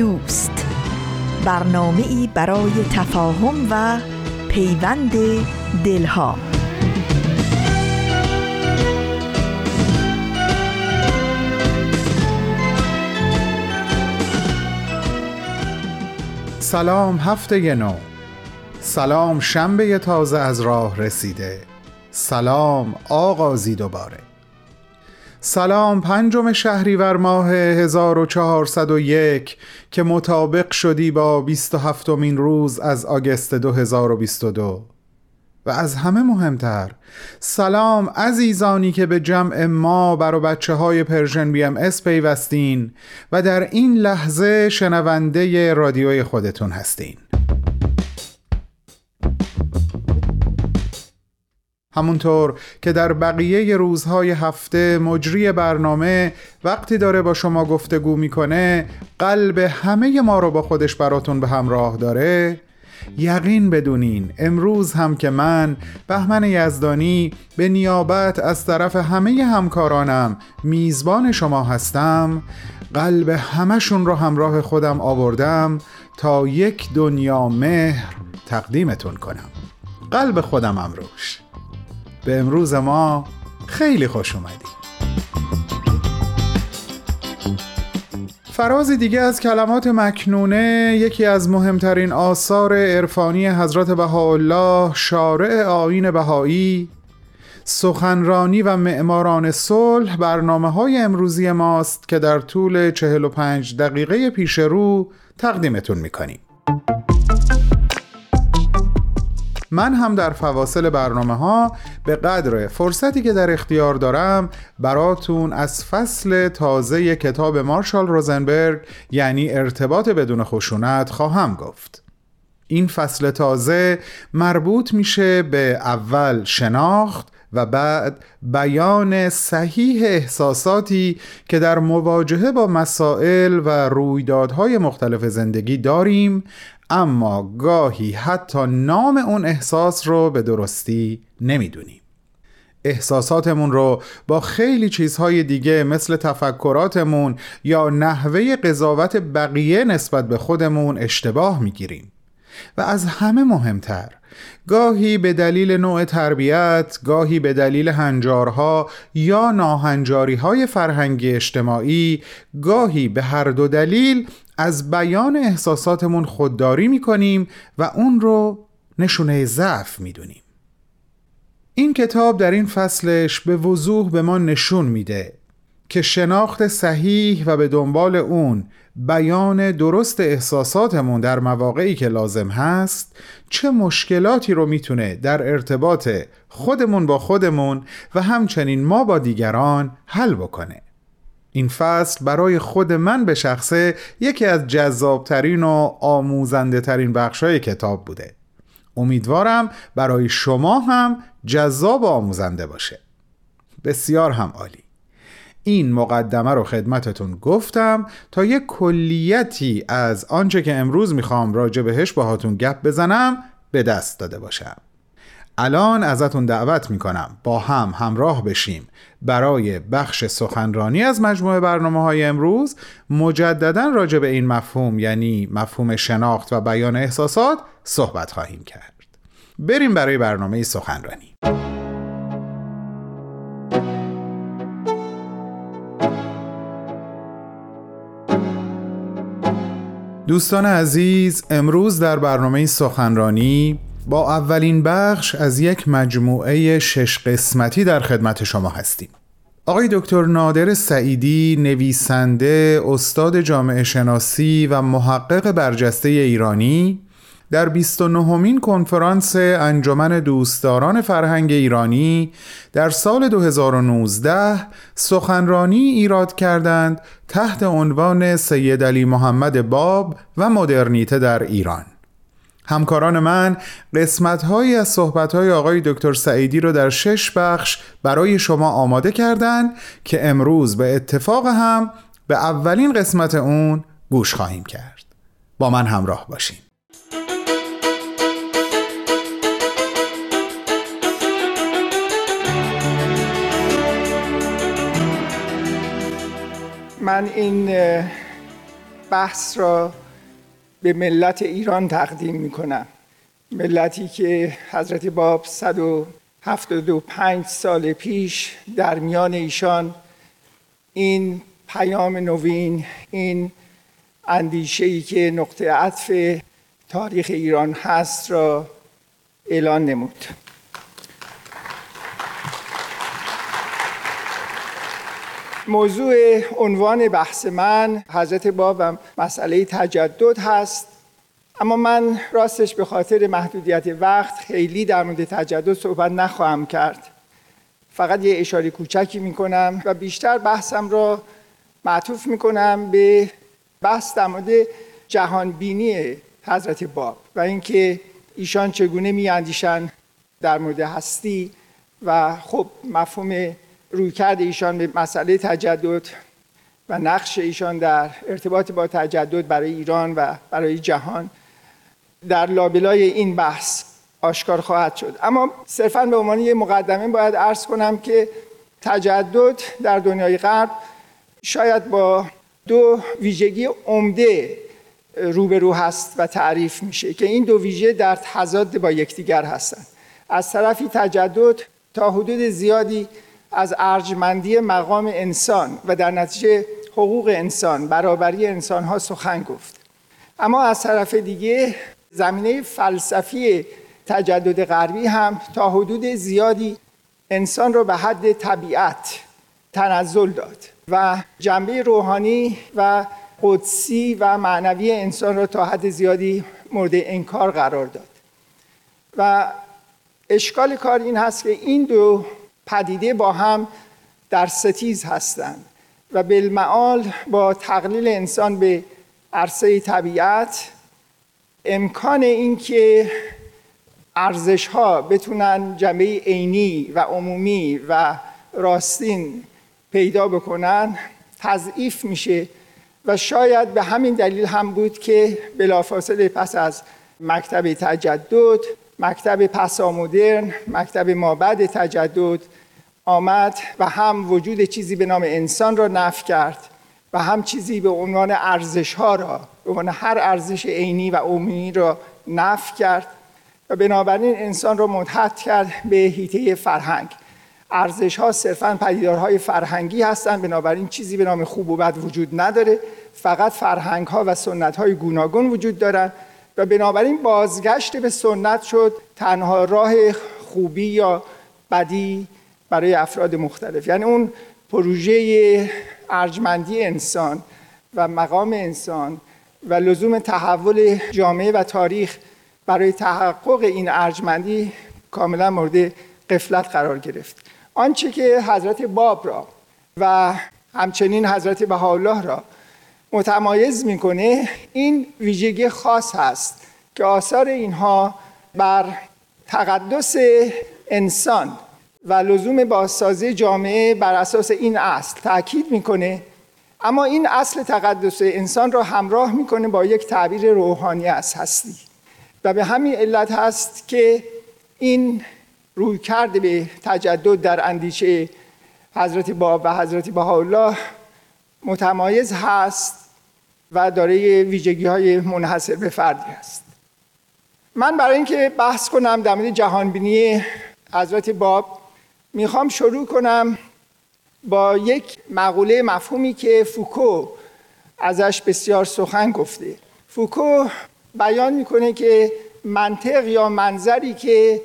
دوست. برنامه ای برای تفاهم و پیوند دلها. سلام هفته نو. سلام شنبه تازه از راه رسیده. سلام آغازی دوباره سلام پنجم شهریور ماه 1401 که مطابق شده با 27 مین روز از August 2022 و از همه مهمتر سلام عزیزانی که به جمع ما برای بچه های Persian BMS پیوستین و در این لحظه شنونده رادیوی خودتون هستین. همونطور که در بقیه روزهای هفته مجری برنامه وقتی داره با شما گفتگو می‌کنه قلب همه ما رو با خودش براتون به همراه داره. یقین بدونین امروز هم که من بهمن یزدانی به نیابت از طرف همه همکارانم میزبان شما هستم. قلب همشون رو همراه خودم آوردم تا یک دنیا مهر تقدیمتون کنم. قلب خودم هم روش به امروز ما خیلی خوش اومدید فرازی دیگه از کلمات مکنونه یکی از مهمترین آثار عرفانی حضرت بهاءالله شارع آین بهایی سخنرانی و معماران صلح برنامه های امروزی ماست که در طول 45 دقیقه پیش رو تقدیمتون می‌کنیم. من هم در فواصل برنامه ها به قدر فرصتی که در اختیار دارم براتون از فصل تازه کتاب مارشال روزنبرگ یعنی ارتباط بدون خشونت خواهم گفت. این فصل تازه مربوط میشه به اول شناخت و بعد بیان صحیح احساساتی که در مواجهه با مسائل و رویدادهای مختلف زندگی داریم اما گاهی حتی نام اون احساس رو به درستی نمی‌دونیم. احساساتمون رو با خیلی چیزهای دیگه مثل تفکراتمون یا نحوه قضاوت بقیه نسبت به خودمون اشتباه می‌گیریم. و از همه مهمتر گاهی به دلیل نوع تربیت، گاهی به دلیل هنجارها یا ناهنجاری های فرهنگی اجتماعی، گاهی به هر دو دلیل از بیان احساساتمون خودداری می‌کنیم و اون رو نشونه ضعف می‌دونیم. این کتاب در این فصلش به وضوح به ما نشون میده که شناخت صحیح و به دنبال اون بیان درست احساساتمون در مواقعی که لازم هست چه مشکلاتی رو می‌تونه در ارتباط خودمون با خودمون و همچنین ما با دیگران حل بکنه. این فصل برای خود من به شخصه یکی از جذابترین و آموزنده ترین بخشای کتاب بوده. امیدوارم برای شما هم جذاب و آموزنده باشه. بسیار هم عالی. این مقدمه رو خدمتتون گفتم تا یک کلیتی از آنچه که امروز می‌خوام راجع بهش باهاتون گپ بزنم به دست داده باشم. الان ازتون دعوت می‌کنم با هم همراه بشیم برای بخش سخنرانی از مجموعه برنامه های امروز مجددا راجع به این مفهوم یعنی مفهوم شناخت و بیان احساسات صحبت خواهیم کرد. بریم برای برنامه سخنرانی. دوستان عزیز امروز در برنامه سخنرانی با اولین بخش از یک مجموعه شش قسمتی در خدمت شما هستیم. آقای دکتر نادر سعیدی نویسنده استاد جامعه شناسی و محقق برجسته ایرانی در 29 مین کنفرانس انجمن دوستداران فرهنگ ایرانی در سال 2019 سخنرانی ایراد کردند تحت عنوان سید علی محمد باب و مدرنیته در ایران. همکاران من قسمت هایی از صحبت های آقای دکتر سعیدی رو در شش بخش برای شما آماده کردند که امروز به اتفاق هم به اولین قسمت اون گوش خواهیم کرد. با من همراه باشین. من این بحث را به ملت ایران تقدیم می کنم ملتی که حضرت باب 175 سال پیش در میان ایشان این پیام نوین این اندیشه ای که نقطه عطف تاریخ ایران هست را اعلان نمود. موضوع عنوان بحث من حضرت باب مسئله تجدد هست. اما من راستش به خاطر محدودیت وقت خیلی در مورد تجدد صحبت نخواهم کرد. فقط یه اشاره کوچکی می‌کنم و بیشتر بحثم را معطوف می‌کنم به بحث در مورد جهانبینی حضرت باب و اینکه ایشان چگونه میاندیشن در مورد هستی و خب مفهوم رویکرد ایشان به مسئله تجدد و نقش ایشان در ارتباط با تجدد برای ایران و برای جهان در لابلای این بحث آشکار خواهد شد. اما صرفا به عنوان یک مقدمه باید عرض کنم که تجدد در دنیای غرب شاید با دو ویژگی عمده روبرو هست و تعریف میشه که این دو ویژه در تضاد با یکدیگر هستند. از طرفی تجدد تا حدود زیادی از ارجمندی مقام انسان و در نتیجه حقوق انسان برابری انسان ها سخن گفت. اما از طرف دیگه زمینه فلسفی تجدد غربی هم تا حدود زیادی انسان را به حد طبیعت تنزل داد و جنبه روحانی و قدسی و معنوی انسان را تا حد زیادی مورد انکار قرار داد. و اشکال کار این هست که این دو پدیده با هم در ستیز هستند و بالمعال با تقلیل انسان به عرصه طبیعت امکان اینکه ارزش ها بتونن جمعه عینی و عمومی و راستین پیدا بکنن تضعیف میشه و شاید به همین دلیل هم بود که بلافاصله پس از مکتب تجدد مکتب پسامدرن مکتب مابد تجدد آمد و هم وجود چیزی به نام انسان را نف کرد و هم چیزی به عنوان ارزش ها را به عنوان هر ارزش عینی و عمومی را نف کرد و بنابراین انسان را متحد کرد به هیته فرهنگ. ارزش ها صرفا پدیدارهای فرهنگی هستند بنابراین چیزی به نام خوب و بد وجود نداره. فقط فرهنگ ها و سنت های گوناگون وجود دارند و بنابراین بازگشت به سنت شد تنها راه خوبی یا بدی برای افراد مختلف. یعنی اون پروژه ارجمندی انسان و مقام انسان و لزوم تحول جامعه و تاریخ برای تحقق این ارجمندی کاملا مورد قفلت قرار گرفت. آنچه که حضرت باب را و همچنین حضرت بهاءالله را متمایز می‌کنه این ویژگی خاص هست که آثار اینها بر تقدس انسان و لزوم بازسازی جامعه بر اساس این اصل تاکید می‌کنه. اما این اصل تقدس انسان را همراه می‌کنه با یک تعبیر روحانی از هستی. و به همین علت هست که این روی کرده به تجدد در اندیشه حضرت باب و حضرت بهاءالله متمایز هست و دارای ویژگی های منحصر به فردی است من برای اینکه بحث کنم در مورد جهانبینی حضرت باب می‌خوام شروع کنم با یک مقوله مفهومی که فوکو ازش بسیار سخن گفته. فوکو بیان می‌کنه که منطق یا منظری که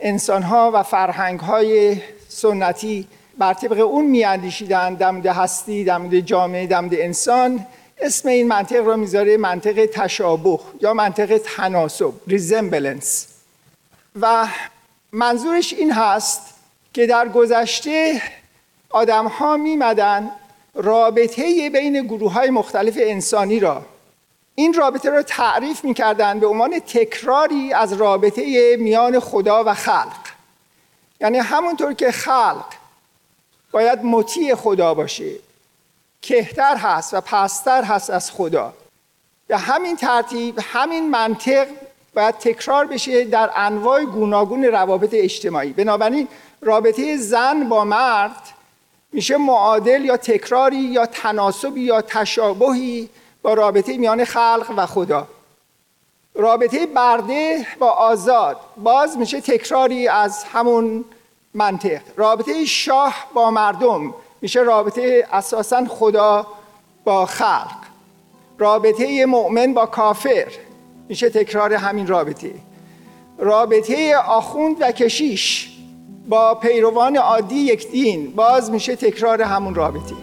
انسانها و فرهنگهای سنتی بر طبق اون میاندیشیدن در هستی در جامعه در انسان اسم این منطق را می‌ذاره منطق تشابه یا منطق تناسب resemblance. و منظورش این هست که در گذشته آدم ها میمدن رابطه بین گروه های مختلف انسانی را. این رابطه را تعریف می‌کردن به عنوان تکراری از رابطه میان خدا و خلق. یعنی همونطور که خلق باید مطیع خدا باشه کهتر هست و پستر هست از خدا. به همین ترتیب همین منطق باید تکرار بشه در انواع گوناگون روابط اجتماعی. بنابراین رابطه زن با مرد میشه معادل یا تکراری یا تناسبی یا تشابهی با رابطه میان خلق و خدا. رابطه برده با آزاد باز میشه تکراری از همون منطق. رابطه شاه با مردم میشه رابطه اساسا خدا با خلق. رابطه مؤمن با کافر میشه تکرار همین رابطه. رابطه آخوند و کشیش با پیروان عادی یک دین باز میشه تکرار همون رابطه.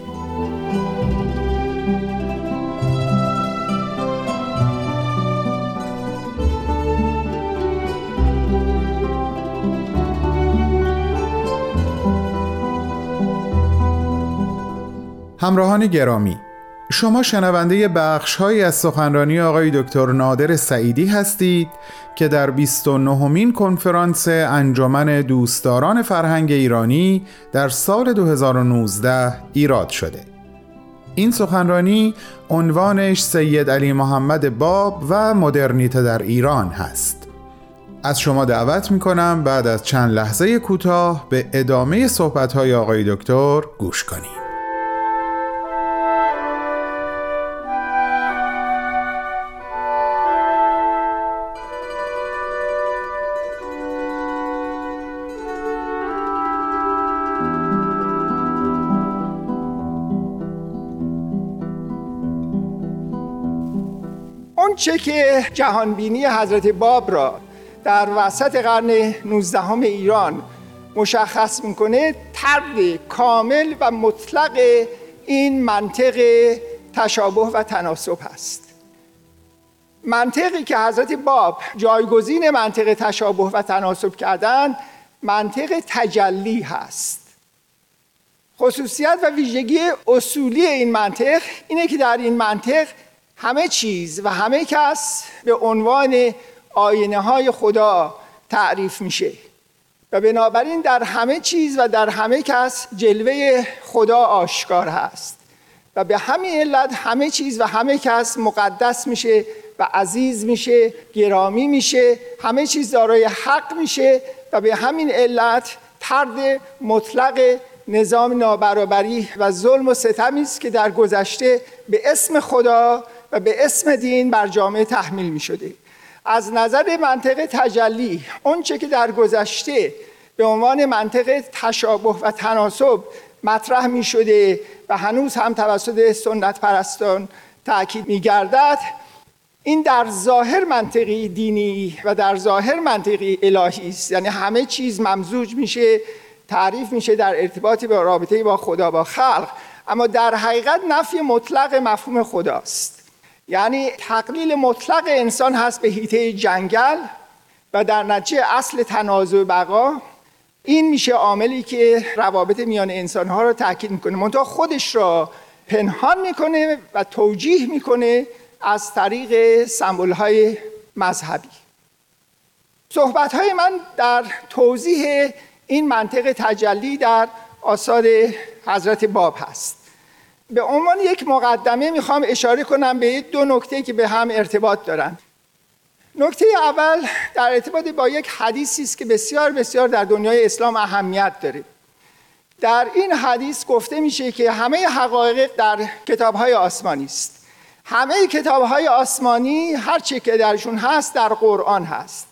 همراهان گرامی شما شنونده بخش های از سخنرانی آقای دکتر نادر سعیدی هستید که در 29 مین کنفرانس انجمن دوستداران فرهنگ ایرانی در سال 2019 ایراد شده. این سخنرانی عنوانش سید علی محمد باب و مدرنیته در ایران هست. از شما دعوت می کنم بعد از چند لحظه کوتاه به ادامه صحبت های آقای دکتر گوش کنیم. چه که جهانبینی حضرت باب را در وسط قرن 19 ایران مشخص می‌کنه طرد کامل و مطلق این منطق تشابه و تناسب هست منطقی که حضرت باب جایگزین منطق تشابه و تناسب کردن منطق تجلی هست. خصوصیت و ویژگی اصولی این منطق اینه که در این منطق همه چیز و همه کس به عنوان آینه های خدا تعریف میشه. و بنابراین در همه چیز و در همه کس جلوه خدا آشکار هست. و به همین علت همه چیز و همه کس مقدس میشه و عزیز میشه گرامی میشه همه چیز دارای حق میشه و به همین علت ترد مطلق نظام نابرابری و ظلم و ستمی است که در گذشته به اسم خدا و به اسم دین بر جامعه تحمیل می شده از نظر منطق تجلی اونچه که در گذشته به عنوان منطق تشابه و تناسب مطرح می شده و هنوز هم توسط سنت پرستان تأکید می گردد این در ظاهر منطقی دینی و در ظاهر منطقی الهی است. یعنی همه چیز ممزوج میشه تعریف میشه در ارتباطی به رابطه با خدا با خلق. اما در حقیقت نفی مطلق مفهوم خداست. یعنی تقلیل مطلق انسان هست به هیته جنگل و در نتیجه اصل تنازع بقا. این میشه عاملی که روابط میان انسان ها رو تاکید می‌کنه. منتها خودش را پنهان می‌کنه و توجیه می‌کنه از طریق سمبول های مذهبی. صحبت های من در توضیح این منطق تجلی در آثار حضرت باب هست. به عنوان یک مقدمه می‌خوام اشاره کنم به دو نکته که به هم ارتباط دارن. نکته اول در ارتباط با یک حدیثی است که بسیار بسیار در دنیای اسلام اهمیت داره. در این حدیث گفته میشه که همه حقایق در کتابهای آسمانی است. همه کتابهای آسمانی هر چه که درشون هست در قرآن هست.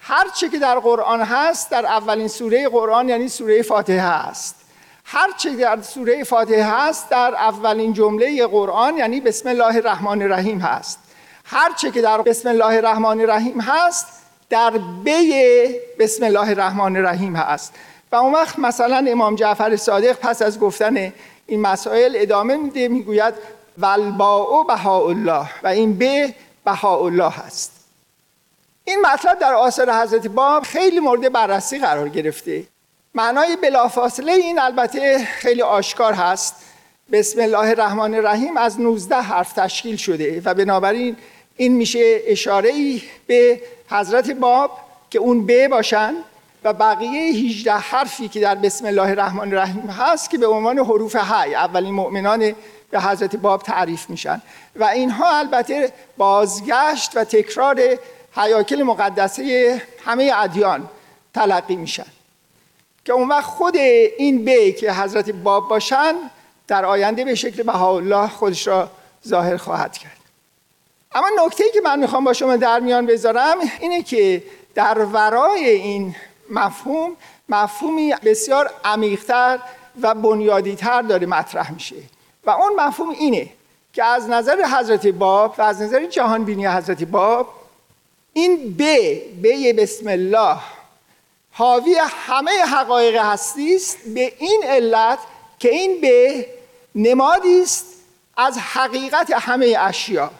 هر چه که در قرآن هست در اولین سوره قرآن یعنی سوره فاتحه هست هر چه در سوره فاتحه هست در اولین جمله قرآن یعنی بسم الله الرحمن الرحیم هست. هر چه که در بسم الله الرحمن الرحیم هست در بی بسم الله الرحمن الرحیم هست. و اون وقت مثلا امام جعفر صادق پس از گفتن این مسائل ادامه میده می‌گوید ولباء بهاءالله و این به بهاءالله است این مطلب در آثار حضرت باب خیلی مورد بررسی قرار گرفته. معنای بلافاصله این البته خیلی آشکار هست. بسم الله الرحمن الرحیم از 19 حرف تشکیل شده و بنابراین این میشه اشاره ای به حضرت باب که اون ب باشن و بقیه 18 حرفی که در بسم الله الرحمن الرحیم هست که به عنوان حروف های اولین مؤمنان به حضرت باب تعریف میشن. و اینها البته بازگشت و تکرار حیاکل مقدسه همه ادیان تلقی میشن. که اون وقت خود این بی که حضرت باب باشن در آینده به شکل بهاءالله خودش را ظاهر خواهد کرد. اما نکته که من می‌خوام با شما در میان بذارم اینه که در ورای این مفهوم مفهومی بسیار عمیقتر و بنیادیتر داره مطرح میشه. و اون مفهوم اینه که از نظر حضرت باب و از نظر جهان بینی حضرت باب این ب به بسم الله حاوی همه حقایق هستی است به این علت که این به نمادی است از حقیقت همه اشیا.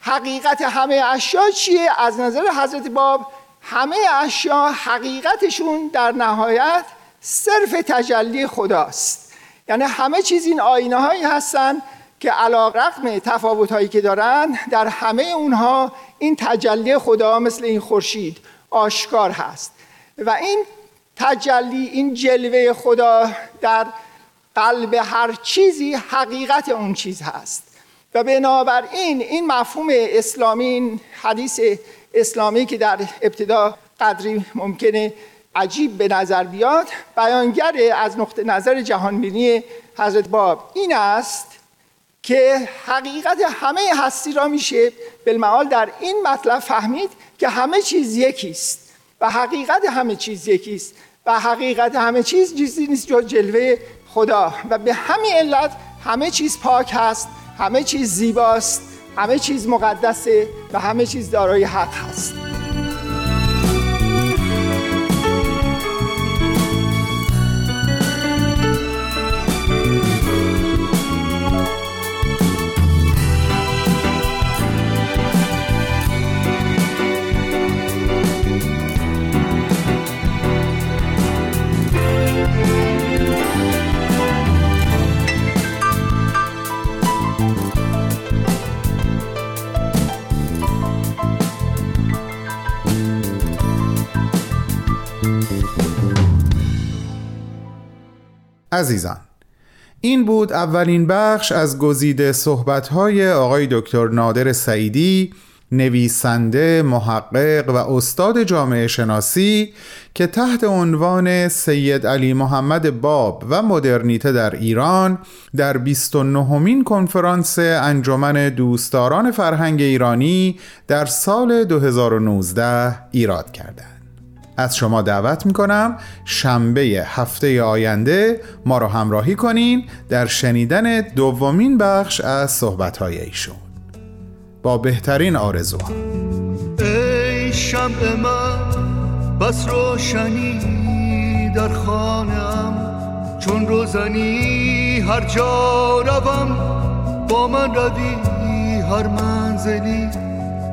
حقیقت همه اشیا چیه؟ از نظر حضرت باب همه اشیا حقیقتشون در نهایت صرف تجلی خداست. یعنی همه چیز این آینه هایی هستن که علا رقم تفاوت هایی که دارن در همه اونها این تجلی خدا مثل این خورشید آشکار هست. و این تجلی این جلوه خدا در قلب هر چیزی حقیقت اون چیز هست. و بنابراین این مفهوم اسلامی این حدیث اسلامی که در ابتدا قدری ممکنه عجیب به نظر بیاد بیانگر از نقطه نظر جهانبینی حضرت باب این است که حقیقت همه هستی را میشه بالمعال در این مطلب فهمید که همه چیز یکیست. و حقیقت همه چیز یکیست و حقیقت همه چیز چیزی نیست جز جلوه خدا. و به همین علت همه چیز پاک هست همه چیز زیباست همه چیز مقدسه و همه چیز دارای حق هست. عزیزان این بود اولین بخش از گزیده صحبت‌های آقای دکتر نادر سعیدی نویسنده، محقق و استاد جامعه شناسی که تحت عنوان سید علی محمد باب و مدرنیته در ایران در 29 مین کنفرانس انجمن دوستداران فرهنگ ایرانی در سال 2019 ایراد کردند. از شما دعوت می‌کنم شنبه هفته آینده ما رو همراهی کنین در شنیدن دومین بخش از صحبتهای ایشون. با بهترین آرزوها. ای شمع من بس روشنی در خانم چون روزنی هر جا روم با من روی هر منزلی.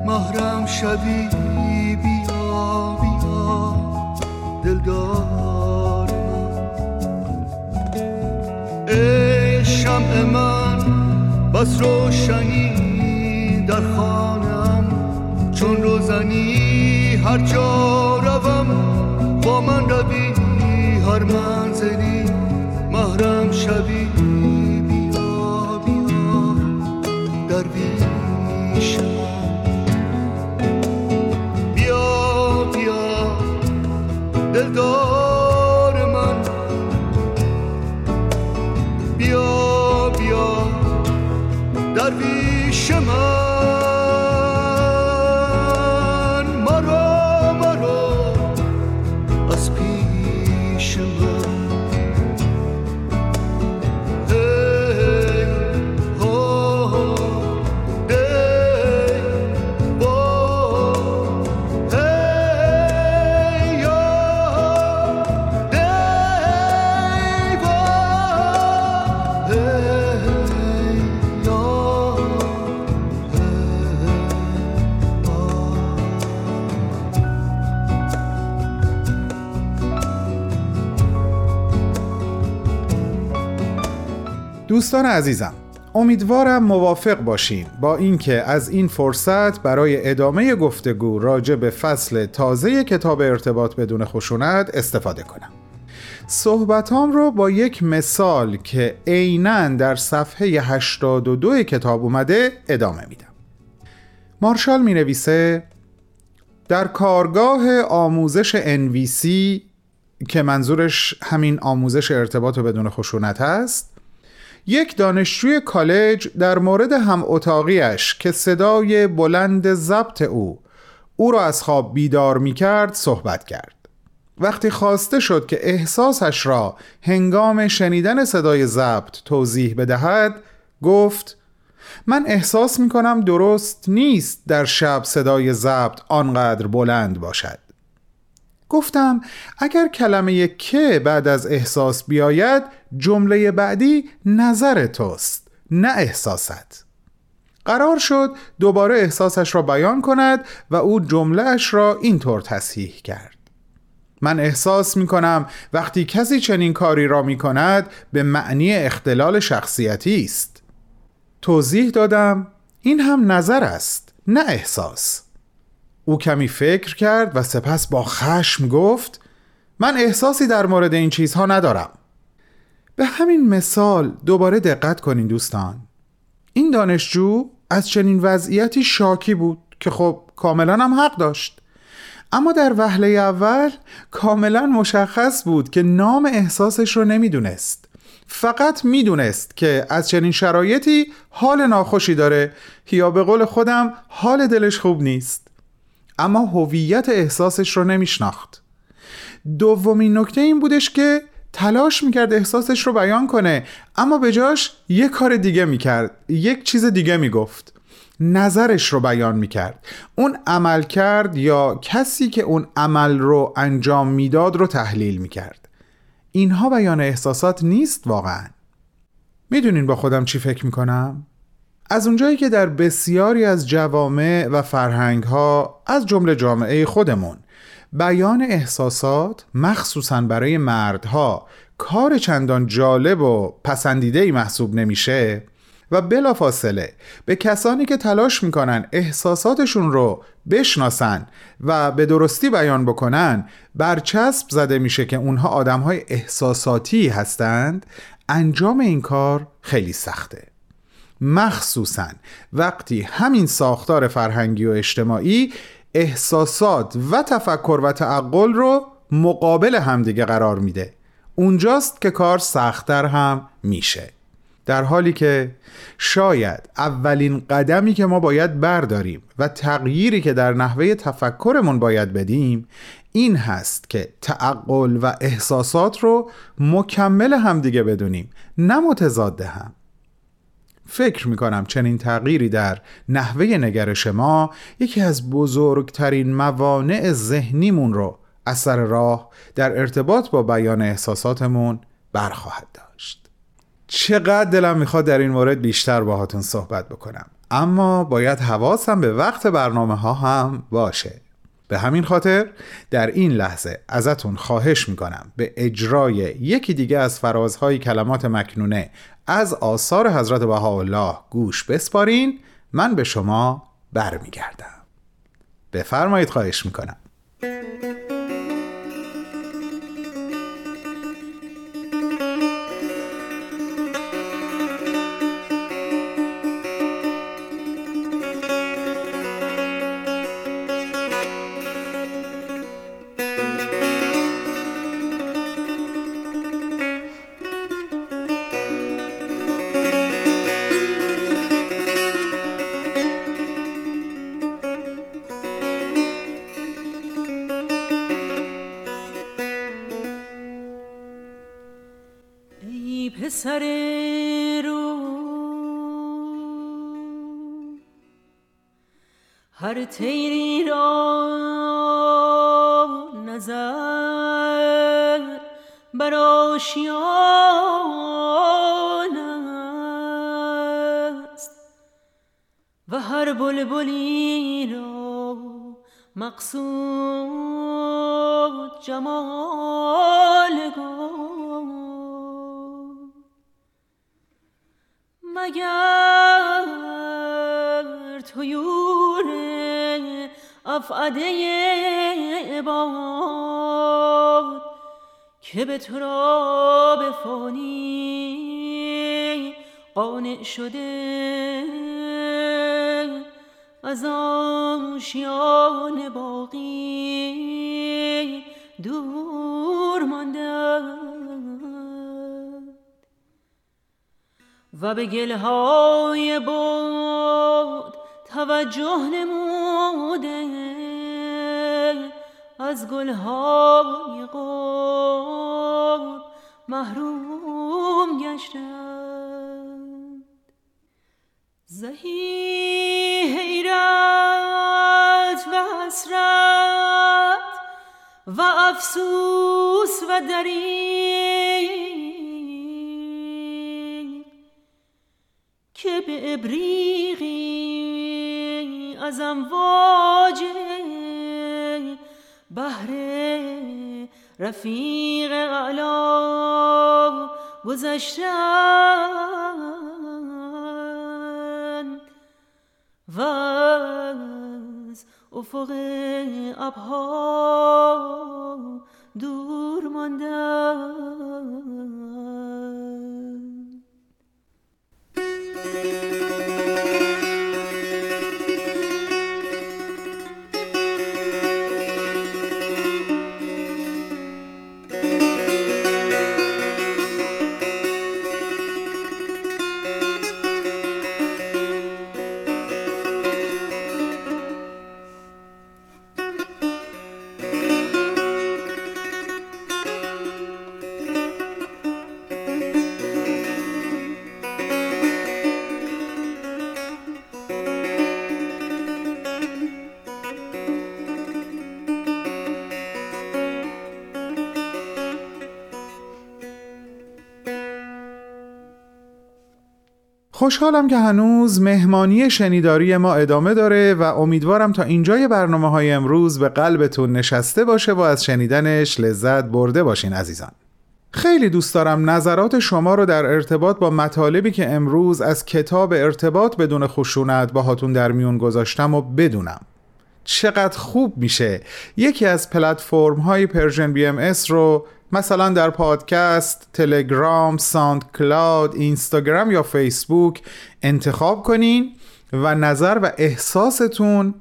محرم شوی دلدار ای شمع من بس روشنی در خانم. چون روزنی هر جا روم با من روی هر منزلی. محرم شوی بیا بیا. درویش دلدار من. بیا بیا. درویش من. دوستان عزیزم امیدوارم موافق باشین با اینکه از این فرصت برای ادامه گفتگو راجع به فصل تازه کتاب ارتباط بدون خشونت استفاده کنم. صحبتام رو با یک مثال که عینا در صفحه 82 کتاب اومده ادامه میدم. مارشال می نویسه در کارگاه آموزش NVC که منظورش همین آموزش ارتباط بدون خشونت هست یک دانشجوی کالج در مورد هم اتاقیش که صدای بلند ضبط او او را از خواب بیدار می کرد صحبت کرد. وقتی خواسته شد که احساسش را هنگام شنیدن صدای ضبط توضیح بدهد گفت من احساس می کنم درست نیست در شب صدای ضبط آنقدر بلند باشد. گفتم اگر کلمه که بعد از احساس بیاید جمله بعدی نظر توست نه احساست. قرار شد دوباره احساسش را بیان کند و او جملهش را اینطور تصحیح کرد. من احساس می کنم وقتی کسی چنین کاری را می کند به معنی اختلال شخصیتی است. توضیح دادم این هم نظر است نه احساس. او کمی فکر کرد و سپس با خشم گفت من احساسی در مورد این چیزها ندارم. به همین مثال دوباره دقت کنین دوستان. این دانشجو از چنین وضعیتی شاکی بود که خب کاملا هم حق داشت. اما در وهله اول کاملا مشخص بود که نام احساسش رو نمی‌دونست. فقط می‌دونست که از چنین شرایطی حال ناخوشی داره یا به قول خودم حال دلش خوب نیست. اما هویت احساسش رو نمیشناخت. دومین نکته این بودش که تلاش می‌کرد احساسش رو بیان کنه اما به جاش یک کار دیگه می‌کرد یک چیز دیگه می‌گفت. نظرش رو بیان می‌کرد. اون عمل کرد یا کسی که اون عمل رو انجام می‌داد رو تحلیل می‌کرد. اینها بیان احساسات نیست واقعا. می‌دونین با خودم چی فکر می‌کنم؟ از اونجایی که در بسیاری از جوامع و فرهنگ ها از جمله جامعه خودمون بیان احساسات مخصوصا برای مردها کار چندان جالب و پسندیده ای محسوب نمیشه و بلافاصله به کسانی که تلاش می‌کنن احساساتشون رو بشناسن و به درستی بیان بکنن برچسب زده میشه که اونها آدمهای احساساتی هستند انجام این کار خیلی سخته. مخصوصا وقتی همین ساختار فرهنگی و اجتماعی احساسات و تفکر و تعقل رو مقابل همدیگه قرار میده. اونجاست که کار سختتر هم میشه. در حالی که شاید اولین قدمی که ما باید برداریم و تغییری که در نحوه تفکرمون باید بدیم این هست که تعقل و احساسات رو مکمل همدیگه بدونیم نه متضاد هم. فکر می‌کنم چنین تغییری در نحوه نگرش ما یکی از بزرگترین موانع ذهنیمون رو اثر راه در ارتباط با بیان احساساتمون برخواهد داشت. چقدر دلم می‌خواد در این مورد بیشتر باهاتون صحبت بکنم. اما باید حواسم به وقت برنامه ها هم باشه. به همین خاطر در این لحظه ازتون خواهش می‌کنم به اجرای یکی دیگه از فرازهای کلمات مکنونه از آثار حضرت بهاءالله گوش بسپارین من به شما برمیگردم. بفرمایید خواهش می‌کنم. رو. هر تیری را نظر بر آشیان است و هر بلبلی را مقصود جمال افعده باد که به تو را به فانی قانع شده از آشیان باقی. دور ماندم و به گلهای بود توجه نموده. از گلهای قرب محروم گشتم زهی حیرت و حسرت و افسوس و دریغ که به ابریقی از امواج بحر رفیق اعلا گذشتن. و از افق ابها دور ماندن. خوشحالم که هنوز مهمانی شنیداری ما ادامه داره و امیدوارم تا اینجای برنامه های امروز به قلبتون نشسته باشه و از شنیدنش لذت برده باشین عزیزان. خیلی دوست دارم نظرات شما رو در ارتباط با مطالبی که امروز از کتاب ارتباط بدون خشونت باهاتون در میون گذاشتم و بدونم. چقدر خوب میشه یکی از پلتفرم های Persian BMS رو مثلا در پادکست، تلگرام، SoundCloud، اینستاگرام یا فیسبوک انتخاب کنین و نظر و احساستون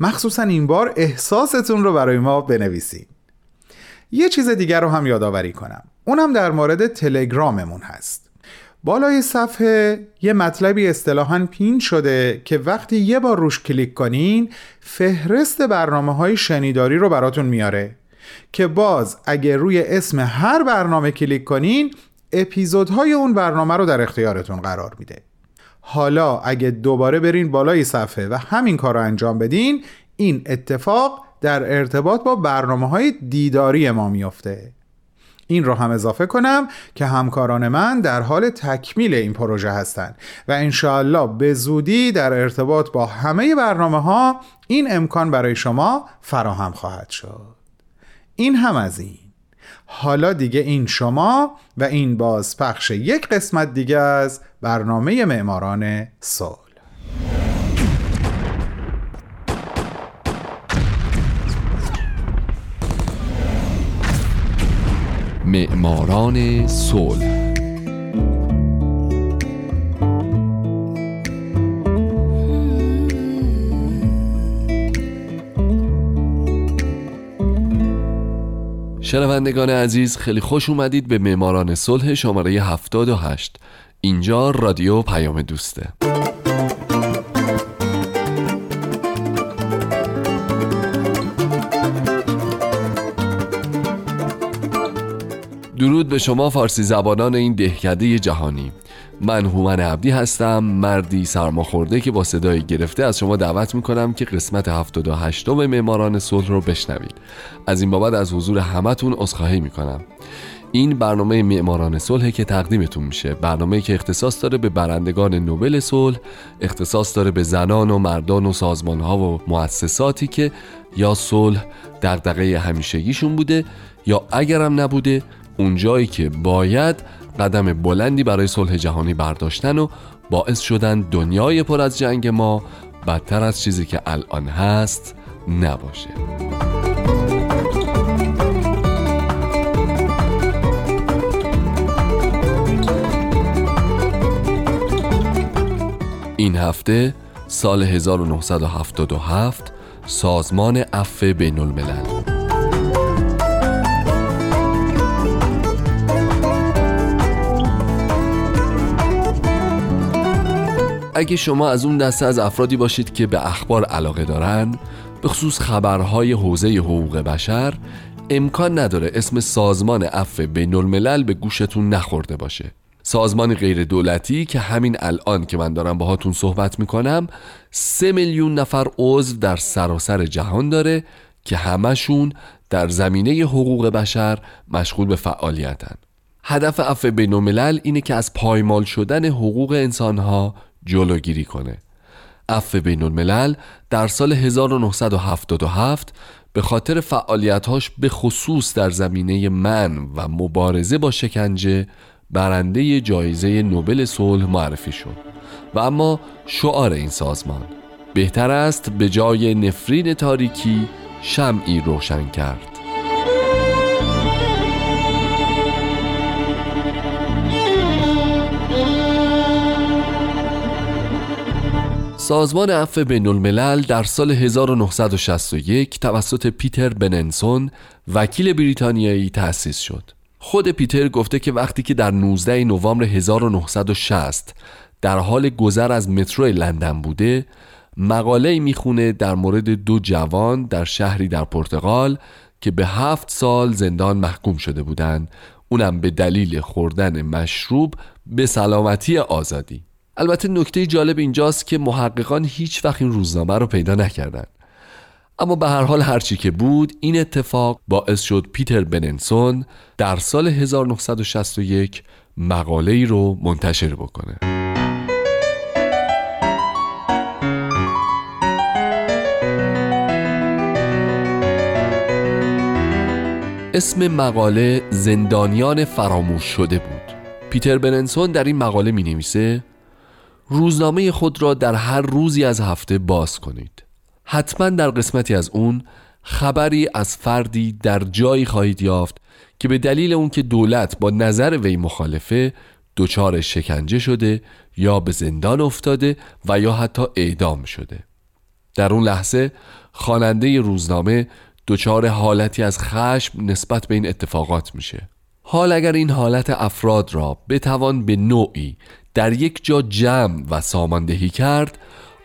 مخصوصا این بار احساستون رو برای ما بنویسین. یه چیز دیگر رو هم یادآوری کنم. اونم در مورد تلگراممون هست. بالای صفحه یه مطلبی اصطلاحا پین شده که وقتی یه بار روش کلیک کنین فهرست برنامه های شنیداری رو براتون میاره. که باز اگه روی اسم هر برنامه کلیک کنین اپیزودهای اون برنامه رو در اختیارتون قرار میده. حالا اگه دوباره برین بالای صفحه و همین کار رو انجام بدین این اتفاق در ارتباط با برنامه های دیداری ما میافته. این رو هم اضافه کنم که همکاران من در حال تکمیل این پروژه هستند و انشاءالله به زودی در ارتباط با همه برنامه ها این امکان برای شما فراهم خواهد شد. این هم از این. حالا دیگه این شما و این بازپخش یک قسمت دیگه از برنامه معماران صلح. معماران صلح. شنوندگان عزیز خیلی خوش اومدید به معماران صلح شماره 78 اینجا رادیو پیام دوسته. درود به شما فارسی زبانان این دهکده جهانی. من هومن عبدی هستم مردی سرماخورده که با صدای گرفته از شما دعوت می‌کنم که قسمت 78 م معماران صلح رو بشنوید. از این بابت از حضور همتون عذرخواهی می‌کنم. این برنامه معماران صلح که تقدیمتون میشه. برنامه که اختصاص داره به برندگان نوبل صلح اختصاص داره به زنان و مردان و سازمان ها و مؤسساتی که یا صلح دغدغه همیشگیشون بوده یا اگرم نبوده اونجایی که باید قدم بلندی برای صلح جهانی برداشتن و باعث شدن دنیای پر از جنگ ما بدتر از چیزی که الان هست نباشه. این هفته سال 1977 سازمان عفو بین الملل اگه شما از اون دسته از افرادی باشید که به اخبار علاقه دارن به خصوص خبرهای حوزه حقوق بشر امکان نداره اسم سازمان عفو بین الملل به گوشتون نخورده باشه. سازمان غیر دولتی که همین الان که من دارم باهاتون صحبت می‌کنم سه میلیون نفر عضو در سراسر جهان داره که همشون در زمینه حقوق بشر مشغول به فعالیتن. هدف عفو بین الملل اینه که از پایمال شدن حقوق انسانها جلوگیری کنه. عفو بین الملل در سال 1977 به خاطر فعالیتهاش به خصوص در زمینه من و مبارزه با شکنجه برنده جایزه نوبل صلح معرفی شد و اما شعار این سازمان بهتر است به جای نفرین تاریکی شمعی روشن کرد. سازمان عفو بین الملل در سال 1961 توسط پیتر بننسون وکیل بریتانیایی تأسیس شد. خود پیتر گفته که وقتی که در 19 نوامبر 1960 در حال گذر از مترو لندن بوده مقاله می‌خونه در مورد دو جوان در شهری در پرتغال که به هفت سال زندان محکوم شده بودند اونم به دلیل خوردن مشروب به سلامتی آزادی البته نکته جالب اینجاست که محققان هیچ وقت این روزنامه رو پیدا نکردن. اما به هر حال هرچی که بود این اتفاق باعث شد پیتر بننسون در سال 1961 مقاله ای رو منتشر بکنه. اسم مقاله زندانیان فراموش شده بود. پیتر بننسون در این مقاله می نویسه روزنامه خود را در هر روزی از هفته باز کنید. حتما در قسمتی از اون خبری از فردی در جایی خواهید یافت که به دلیل اون که دولت با نظر وی مخالفه دچار شکنجه شده یا به زندان افتاده و یا حتی اعدام شده. در اون لحظه خواننده روزنامه دچار حالتی از خشم نسبت به این اتفاقات میشه. حال اگر این حالت افراد را بتوان به نوعی در یک جا جمع و ساماندهی کرد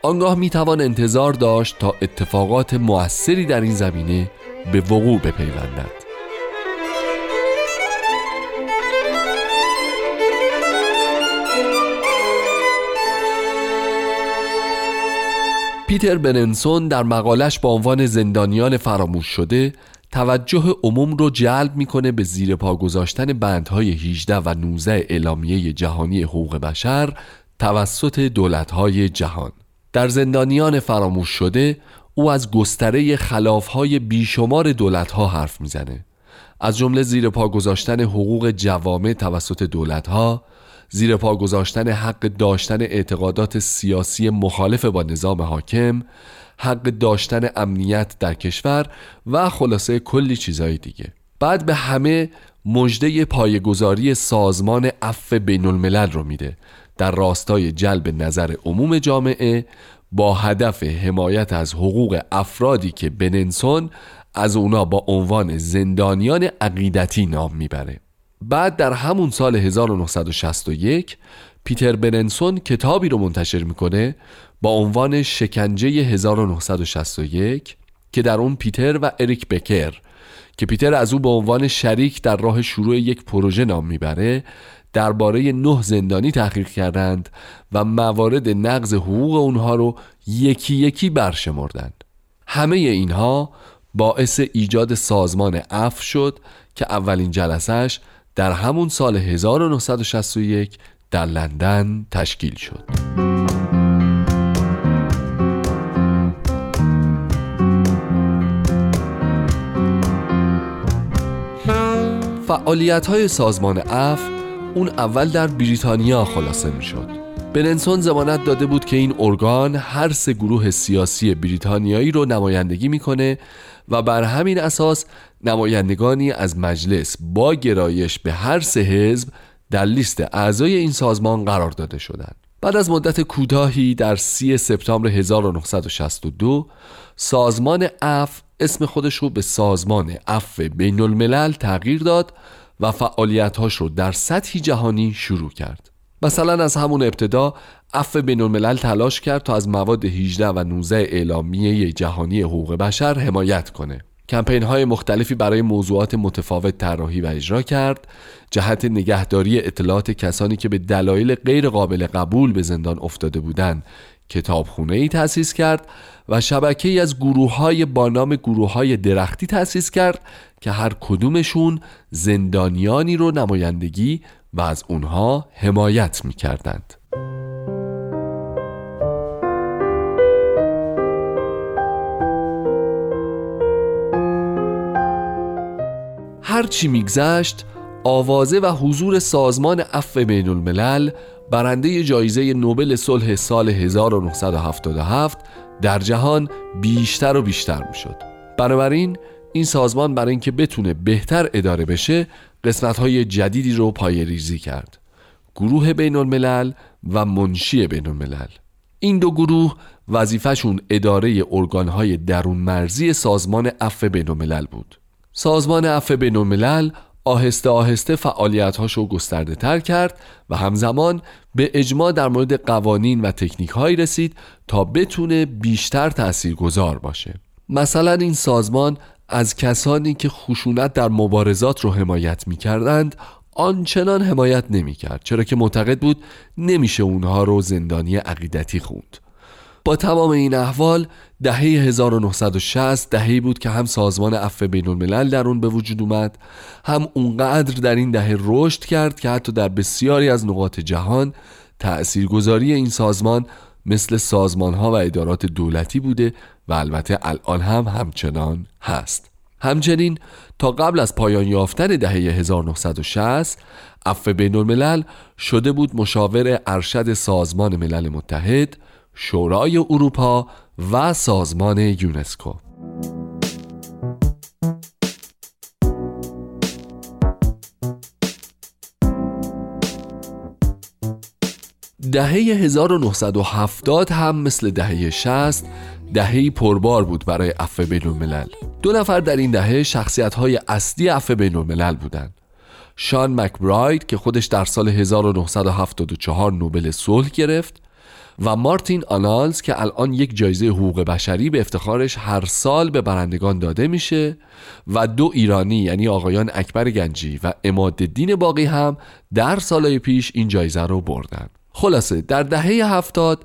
آنگاه می‌توان انتظار داشت تا اتفاقات موثری در این زمینه به وقوع بپیوندد. پیتر بننسون در مقالش با عنوان زندانیان فراموش شده توجه عموم رو جلب می‌کنه به زیر پا گذاشتن بندهای 18 و 19 اعلامیه جهانی حقوق بشر توسط دولتهای جهان. در زندانیان فراموش شده او از گستره خلافهای بیشمار دولتها حرف می‌زنه. از جمله زیر پا گذاشتن حقوق جوامع توسط دولتها زیر پا گذاشتن حق داشتن اعتقادات سیاسی مخالف با نظام حاکم حق داشتن امنیت در کشور و خلاصه کلی چیزهای دیگه. بعد به همه مژده پایگذاری سازمان عفو بین الملل رو میده. در راستای جلب نظر عموم جامعه با هدف حمایت از حقوق افرادی که بننسون از اونا با عنوان زندانیان عقیدتی نام می‌بره. بعد در همون سال 1961 پیتر بننسون کتابی رو منتشر می‌کنه با عنوان شکنجه 1961 که در اون پیتر و اریک بکر که پیتر از او به عنوان شریک در راه شروع یک پروژه نام می‌بره درباره نه زندانی تحقیق کردند و موارد نقض حقوق اونها رو یکی یکی برشمردند. همه اینها باعث ایجاد سازمان اف شد که اولین جلسش در همون سال 1961 در لندن تشکیل شد. فعالیت های سازمان اف اون اول در بریتانیا خلاصه می شد بننسون زمانت داده بود که این ارگان هر سه گروه سیاسی بریتانیایی رو نمایندگی می‌کنه و بر همین اساس نمایندگانی از مجلس با گرایش به هر سه حزب در لیست اعضای این سازمان قرار داده شدند. بعد از مدت کوتاهی در سی سپتامبر 1962 سازمان عفو اسم خودش رو به سازمان عفو بین الملل تغییر داد و فعالیتهاش رو در سطحی جهانی شروع کرد مثلا از همون ابتدا عفو بین الملل تلاش کرد تا از مواد 18 و 19 اعلامیه جهانی حقوق بشر حمایت کنه کمپین های مختلفی برای موضوعات متفاوت طراحی و اجرا کرد جهت نگهداری اطلاعات کسانی که به دلایل غیر قابل قبول به زندان افتاده بودند کتابخونه ای تأسیس کرد و شبکه ای از گروه های با نام گروه های درختی تأسیس کرد که هر کدومشون زندانیانی رو نمایندگی و از اونها حمایت می کردند. هرچی میگذشت آوازه و حضور سازمان عفو بین الملل برنده جایزه نوبل صلح سال 1977 در جهان بیشتر و بیشتر می‌شد. بنابراین این سازمان برای اینکه بتونه بهتر اداره بشه قسمت های جدیدی رو پای ریزی کرد. گروه بین الملل و منشی بین الملل این دو گروه وظیفهشون اداره ارگانهای درون مرزی سازمان عفو بین الملل بود. سازمان عفو بین الملل آهسته آهسته فعالیت‌هاش رو گسترده تر کرد و همزمان به اجماع در مورد قوانین و تکنیک هایی رسید تا بتونه بیشتر تأثیر گذار باشه. مثلا این سازمان از کسانی که خشونت در مبارزات رو حمایت می کردند آنچنان حمایت نمی کرد چرا که معتقد بود نمیشه اونها رو زندانی عقیدتی خوند. با تمام این احوال دهه 1960 دههی بود که هم سازمان عفو بین الملل در اون به وجود اومد هم اونقدر در این دهه رشد کرد که حتی در بسیاری از نقاط جهان تأثیرگذاری این سازمان مثل سازمان ها و ادارات دولتی بوده و البته الان هم همچنان هست. همچنین تا قبل از پایان یافتن دهه 1960 عفو بین الملل شده بود مشاور ارشد سازمان ملل متحد شورای اروپا و سازمان یونسکو. دهه 1970 هم مثل دهه 60 دههی پربار بود برای عفو بین الملل دو نفر در این دهه شخصیت های اصلی عفو بین الملل بودند. شان مکبراید که خودش در سال 1974 نوبل صلح گرفت و مارتین آنالز که الان یک جایزه حقوق بشری به افتخارش هر سال به برندگان داده میشه و دو ایرانی یعنی آقایان اکبر گنجی و اماد دین باقی هم در سالهای پیش این جایزه رو بردن. خلاصه در دهه هفتاد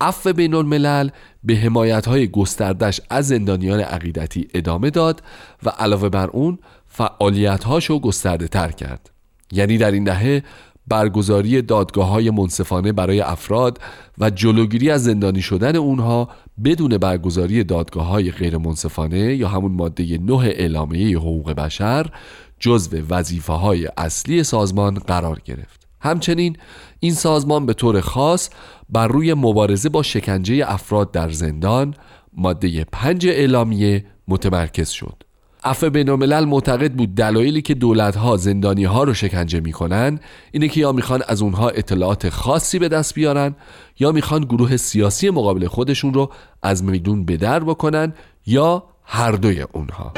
عفو بین الملل به حمایت های گستردش از زندانیان عقیدتی ادامه داد و علاوه بر اون فعالیت هاشو گسترده تر کرد. یعنی در این دهه برگزاری دادگاه های منصفانه برای افراد و جلوگیری از زندانی شدن اونها بدون برگزاری دادگاه های غیر منصفانه یا همون ماده 9 اعلامیه حقوق بشر جزو وظیفه های اصلی سازمان قرار گرفت. همچنین این سازمان به طور خاص بر روی مبارزه با شکنجه افراد در زندان ماده 5 اعلامیه متمرکز شد. عفو بینالملل معتقد بود دلایلی که دولتها زندانی ها رو شکنجه می‌کنن اینه که یا می‌خوان از اونها اطلاعات خاصی به دست بیارن یا می‌خوان گروه سیاسی مقابل خودشون رو از میدون بدر بکنن یا هر دوی اونها.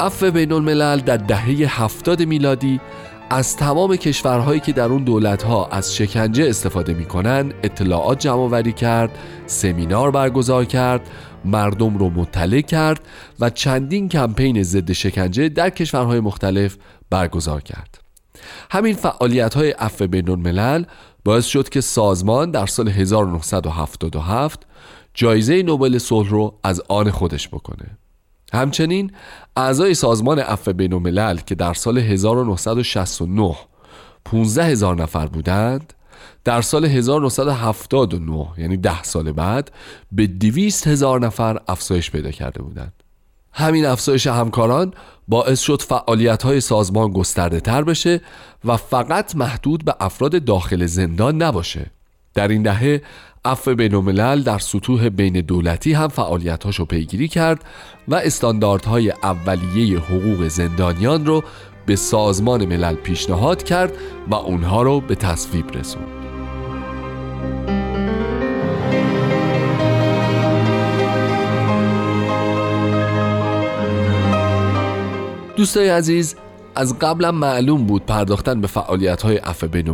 عفو بین الملل در دهه هفتاد میلادی از تمام کشورهایی که در اون دولتها از شکنجه استفاده می‌کنن اطلاعات جمع کرد سمینار برگزار کرد مردم رو مطلع کرد و چندین کمپین ضد شکنجه در کشورهای مختلف برگزار کرد. همین فعالیت های عفو بین الملل باعث شد که سازمان در سال 1977 جایزه نوبل صلح رو از آن خودش بکنه. همچنین اعضای سازمان عفو بین الملل که در سال 1969 15 هزار نفر بودند در سال 1979 یعنی ده سال بعد به 200 هزار نفر افزایش پیدا کرده بودند. همین افزایش همکاران باعث شد فعالیت های سازمان گسترده تر بشه و فقط محدود به افراد داخل زندان نباشه. در این دهه عفو بین در سطوح بین دولتی هم فعالیتاشو پیگیری کرد و استانداردهای اولیه حقوق زندانیان رو به سازمان ملل پیشنهاد کرد و اونها رو به تصویب رسوند. دوستای عزیز از قبلا معلوم بود پرداختن به فعالیت های عفو بین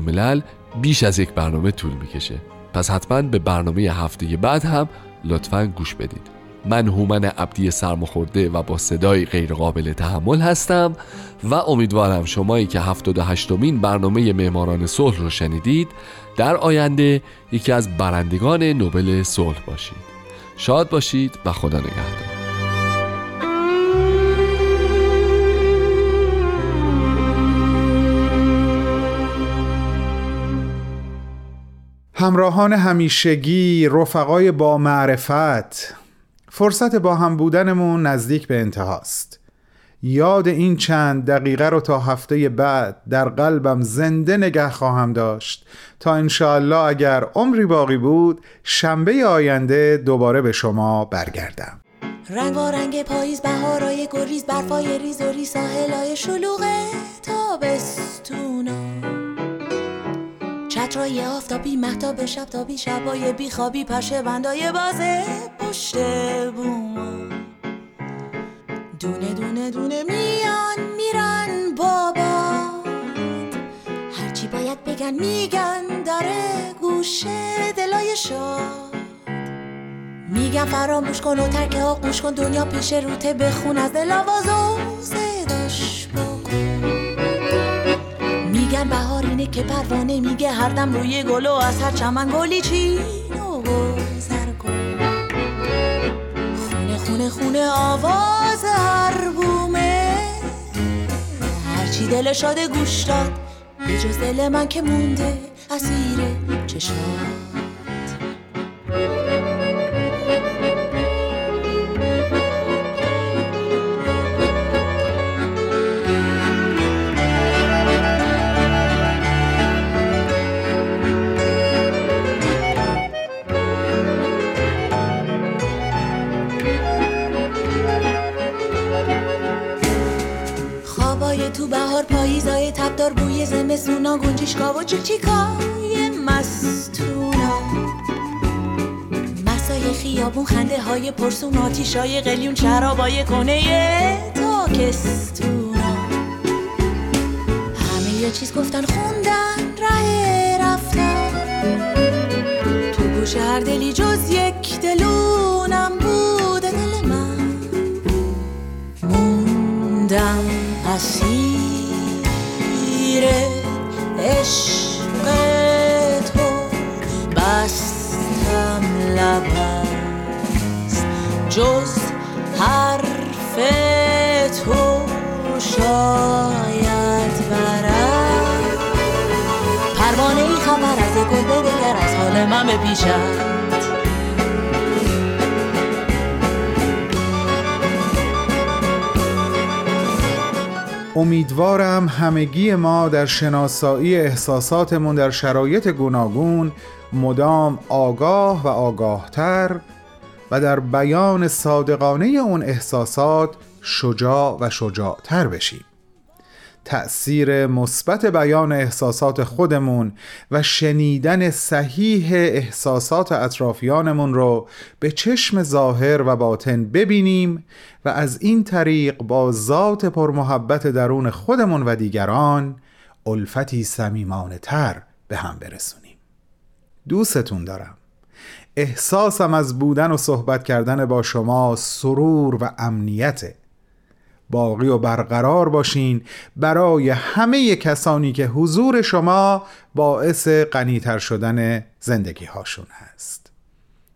بیش از یک برنامه طول می‌کشه پس حتما به برنامه هفته بعد هم لطفا گوش بدید. من هومن عبدی سرمخورده و با صدای غیرقابل تحمل هستم و امیدوارم شمایی که 78 مین برنامه معماران صلح رو شنیدید در آینده یکی از برندگان نوبل صلح باشید. شاد باشید و خدا نگهدار. همراهان همیشگی رفقای با معرفت. فرصت با هم بودنمون نزدیک به انتهاست. یاد این چند دقیقه رو تا هفته بعد در قلبم زنده نگه خواهم داشت تا انشاءالله اگر عمری باقی بود شنبه آینده دوباره به شما برگردم. رنگ و رنگ پاییز بهارای گریز برفای ریز و ریز ساحلای شلوغ تابستونا. چترای آفتابی محتاب شب تابی شبای بیخوابی پشه بندای بازه پشت بوما دونه دونه دونه میان میرن بابا هرچی باید بگن میگن داره گوشه دلای شاد. میگن فراموش کن و ترک آغوش کن دنیا پیش روته بخون از دل آواز و صداش میگن بهار اینه که پروانه میگه هر دم روی گل و از هر چمن گلی چین و گذر کن خونه خونه خونه آواز هر بومه. هرچی دل شاده گوش داد به جز دل من که مونده اسیر چشمات تبدار بوی زمستونا گنجیشکا و چیکای مستونا. مسای خیابون خنده های پرسون آتیشای قلیون شرابای کنه تاکستونا. همه یه چیز گفتن خوندن ره رفتن. تو گوش هر دلی جز یک دلونم بوده دل من موندم. اسیر عشق تو بستم لب جز حرف تو شاید برد پروانه ای خبر از گل بگر از حال من بپیشد امیدوارم همگی ما در شناسایی احساساتمون در شرایط گوناگون مدام آگاه و آگاهتر و در بیان صادقانه اون احساسات شجاع و شجاعتر بشیم. تأثیر مثبت بیان احساسات خودمون و شنیدن صحیح احساسات اطرافیانمون رو به چشم ظاهر و باطن ببینیم و از این طریق با ذات پرمحبت درون خودمون و دیگران الفتی سمیمانه تر به هم برسونیم. دوستتون دارم. احساسم از بودن و صحبت کردن با شما سرور و امنیته. باقی و برقرار باشین برای همه کسانی که حضور شما باعث غنیتر شدن زندگی هاشون هست.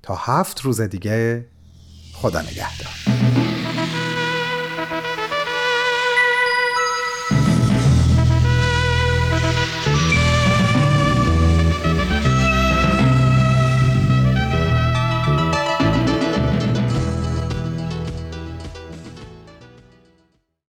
تا هفت روز دیگه خدا نگهدار.